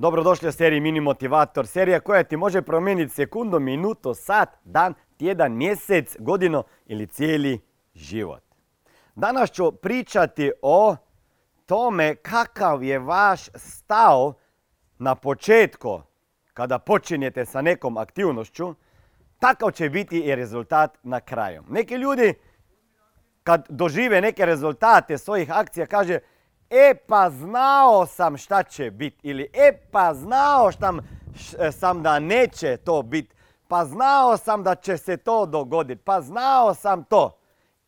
Dobrodošli u seriji Mini Motivator, serija koja ti može promijeniti sekundu, minuto, sat, dan, tjedan, mjesec, godinu ili cijeli život. Danas ću pričati o tome kakav je vaš stav na početku kada počinjete sa nekom aktivnošću, takav će biti i rezultat na kraju. Neki ljudi kad dožive neke rezultate svojih akcija kaže e pa znao sam šta će biti ili e pa znao e, sam da neće to biti, pa znao sam da će se to dogoditi, pa znao sam to.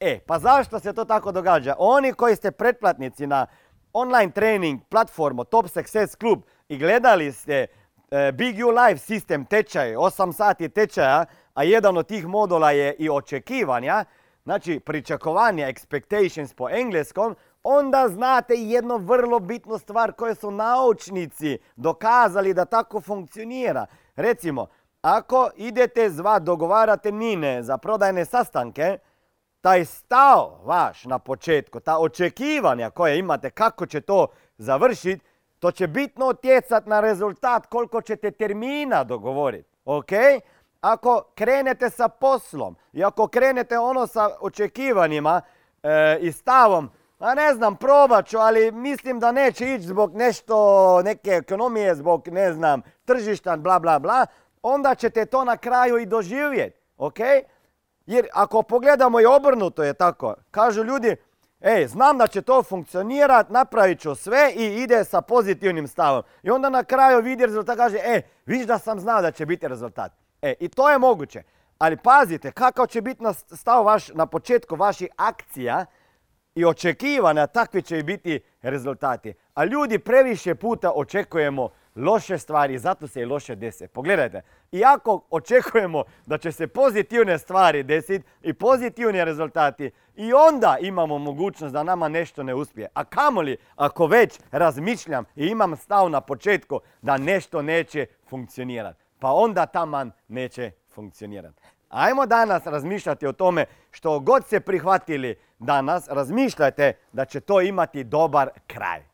E, pa zašto se to tako događa? Oni koji ste pretplatnici na online trening platformu Top Success Club i gledali ste e, Big U Life sistem tečaj, 8 sati tečaja, a jedan od tih modula je i očekivanja, znači pričakovanja, expectations po engleskom, onda znate jednu vrlo bitnu stvar koju su naučnici dokazali da tako funkcionira. Recimo, ako idete zva, dogovarate mine za prodajne sastanke, taj stav vaš na početku, ta očekivanja koje imate kako će to završiti, to će bitno utjecati na rezultat koliko ćete termina dogovoriti. Ok? Ako krenete sa poslom i ako krenete ono sa očekivanjima e, i stavom, a ne znam, probat ću, ali mislim da neće ići zbog nešto, neke ekonomije, zbog, ne znam, tržišta, bla, bla, bla, onda ćete to na kraju i doživjeti, ok? Jer ako pogledamo i obrnuto je tako, kažu ljudi, ej, znam da će to funkcionirati, napravit ću sve i ide sa pozitivnim stavom. I onda na kraju vidi rezultat, kaže, e, viš da sam znao da će biti rezultat. E, i to je moguće. Ali pazite, kakav će biti stav vaš na početku vaših akcija, i očekivana, takvi će i biti rezultati. A ljudi previše puta očekujemo loše stvari, zato se i loše dese. Pogledajte, iako očekujemo da će se pozitivne stvari desiti i pozitivni rezultati, i onda imamo mogućnost da nama nešto ne uspije. A kamoli ako već razmišljam i imam stav na početku da nešto neće funkcionirati. Pa onda taman neće funkcionirati. Ajmo danas razmišljati o tome što god se prihvatili danas, razmišljajte da će to imati dobar kraj.